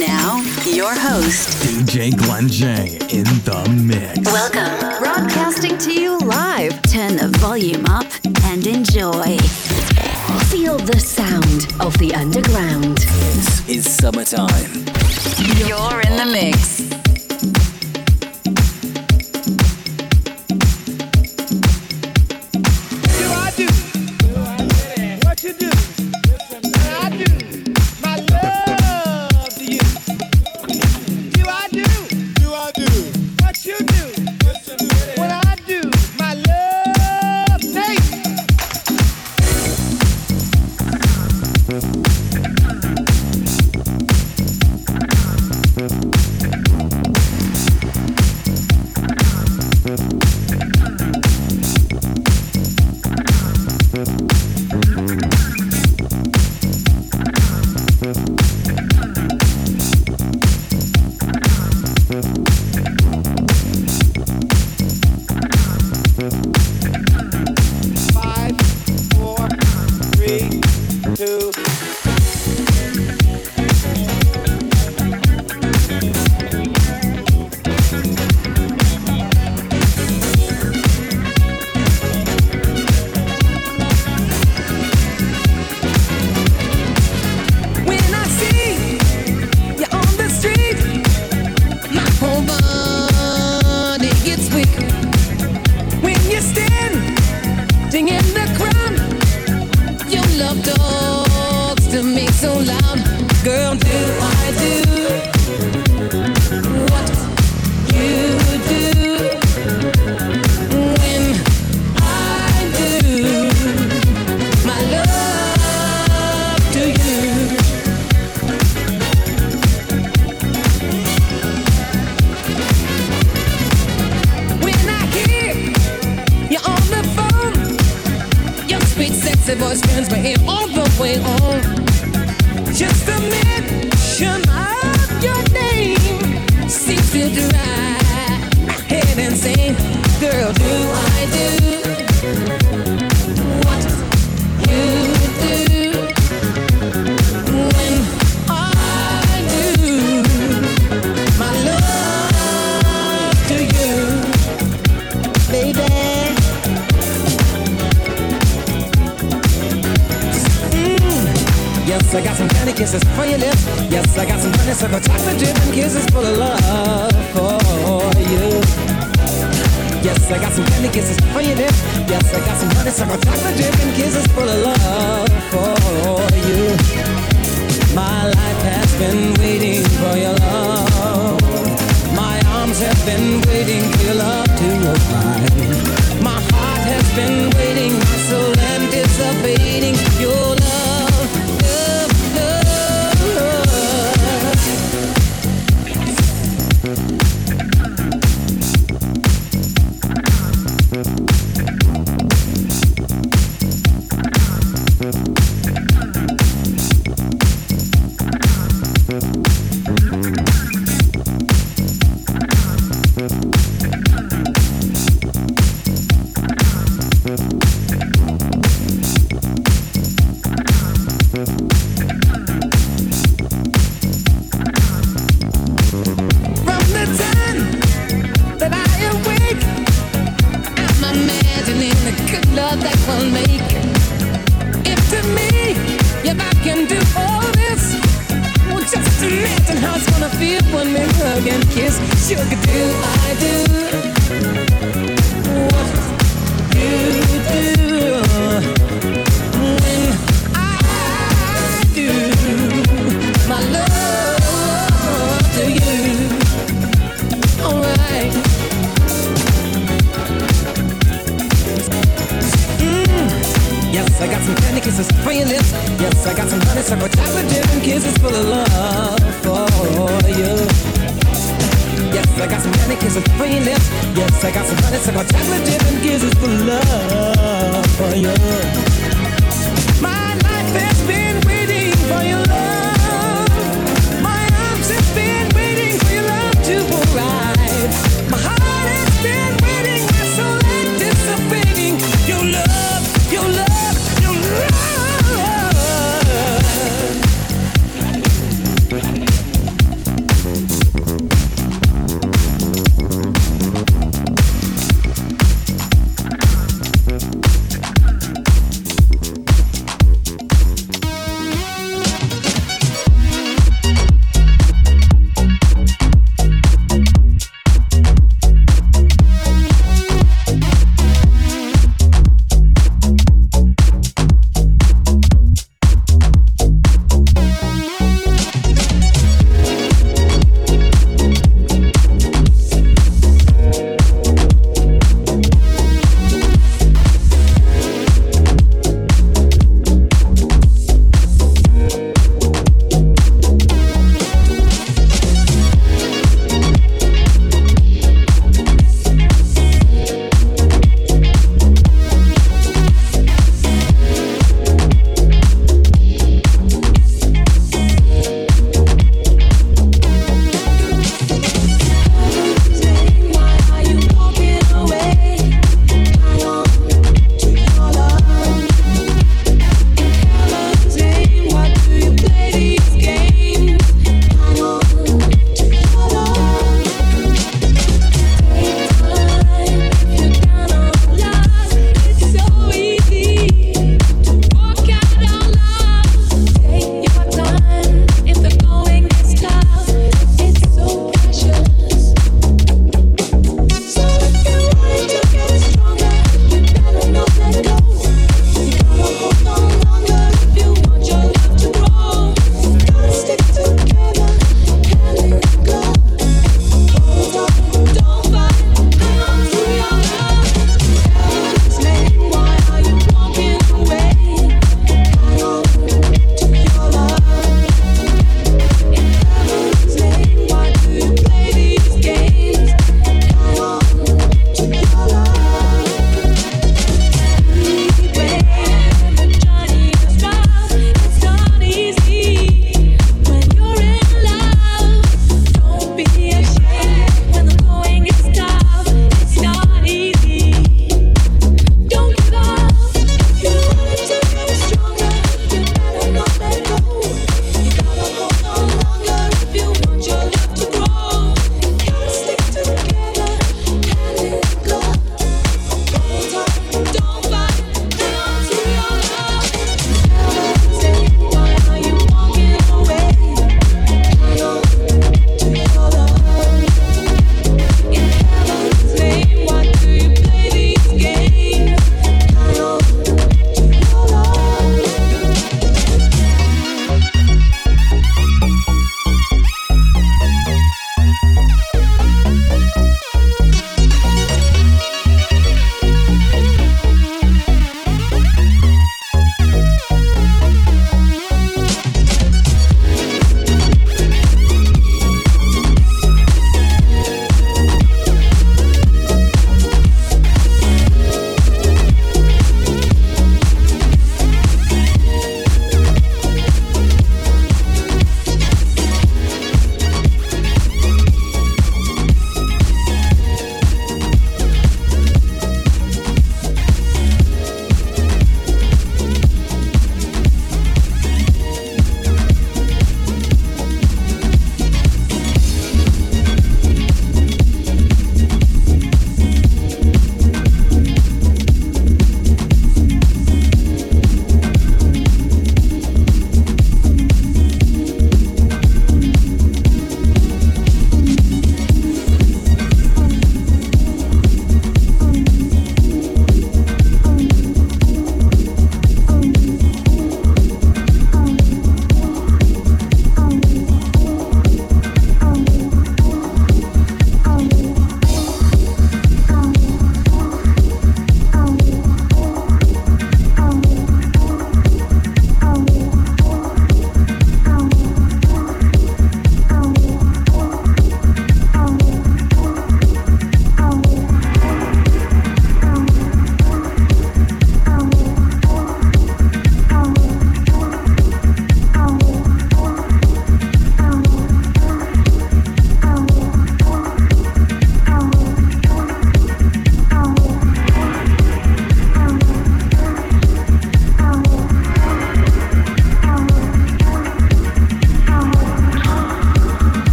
Now, your host, DJ Glen J in the mix. Welcome. Broadcasting to you live. Turn the volume up and enjoy. Feel the sound of the underground. This is summertime. You're in the mix.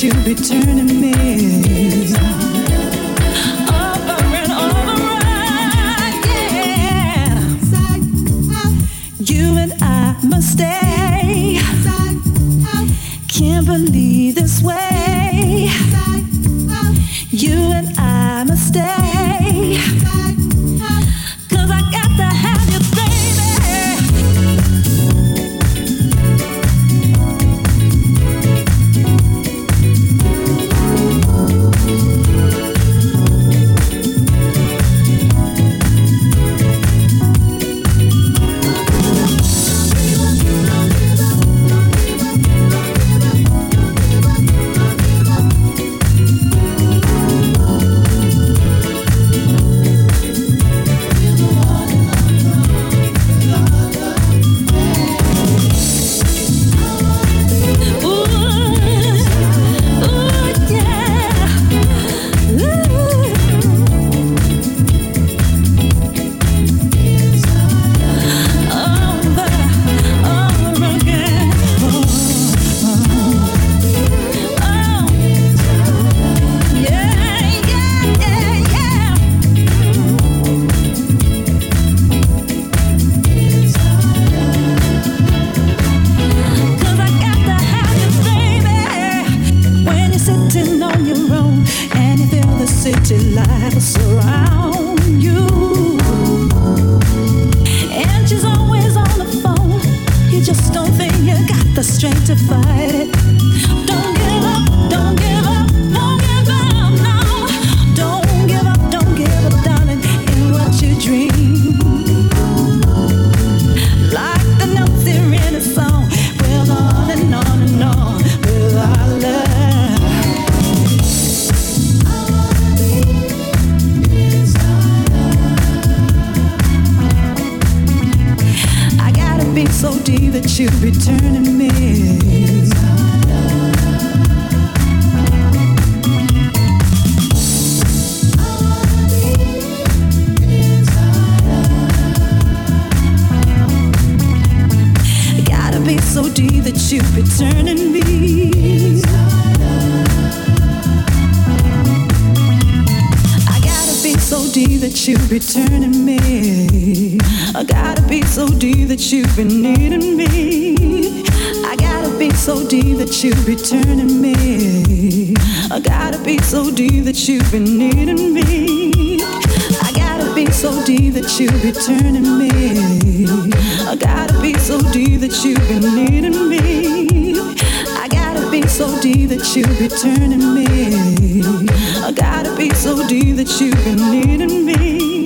should be turning me. deep that you be turning me. I gotta be so deep that you be needing me. I gotta be so deep that you be turning me. I gotta be so deep that you be needing me.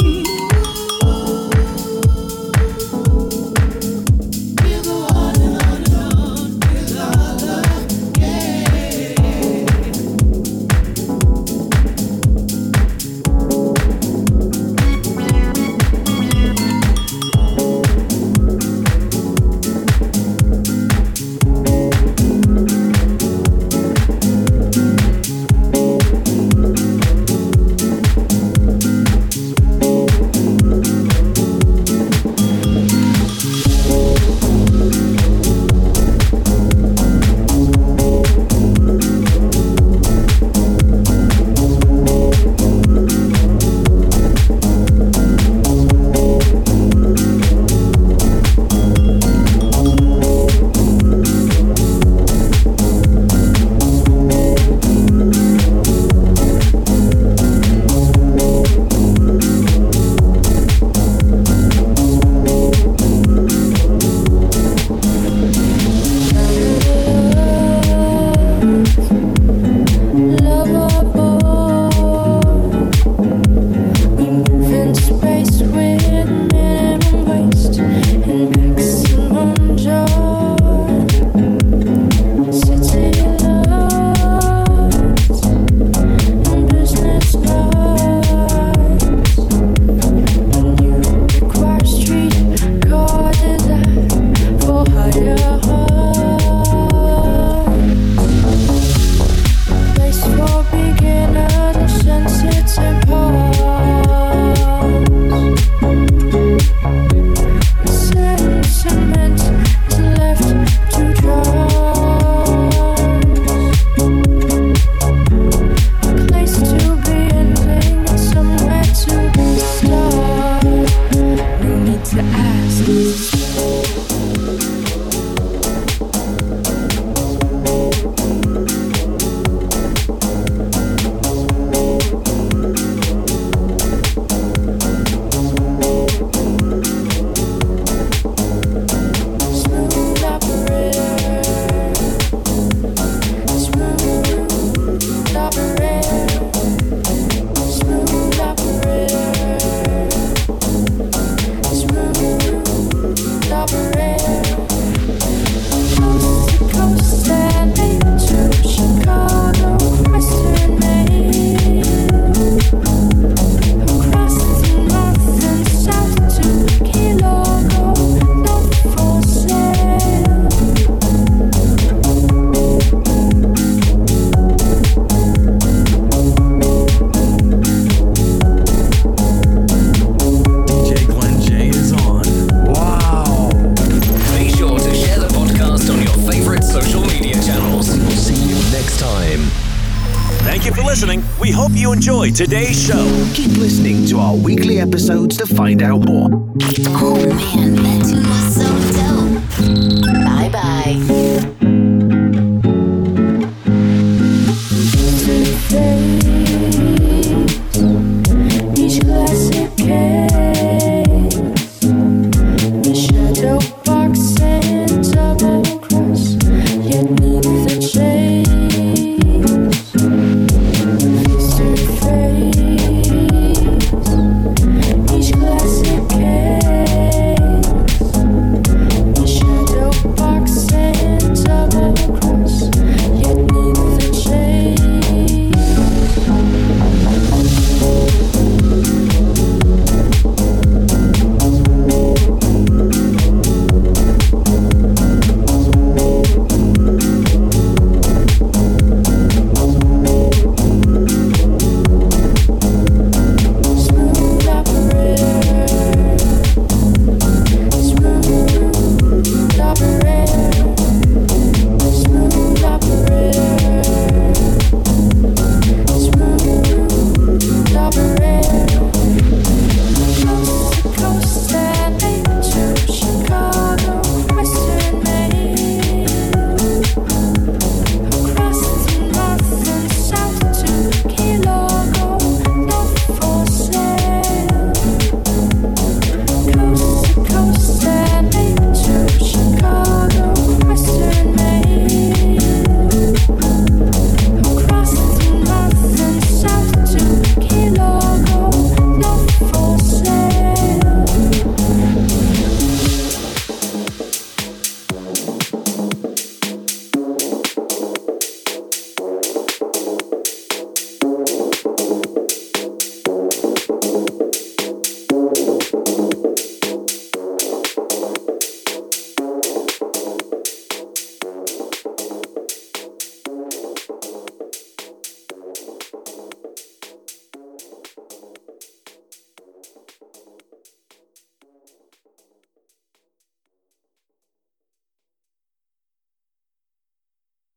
Enjoyed today's show. Keep listening to our weekly episodes to find out more. Oh man,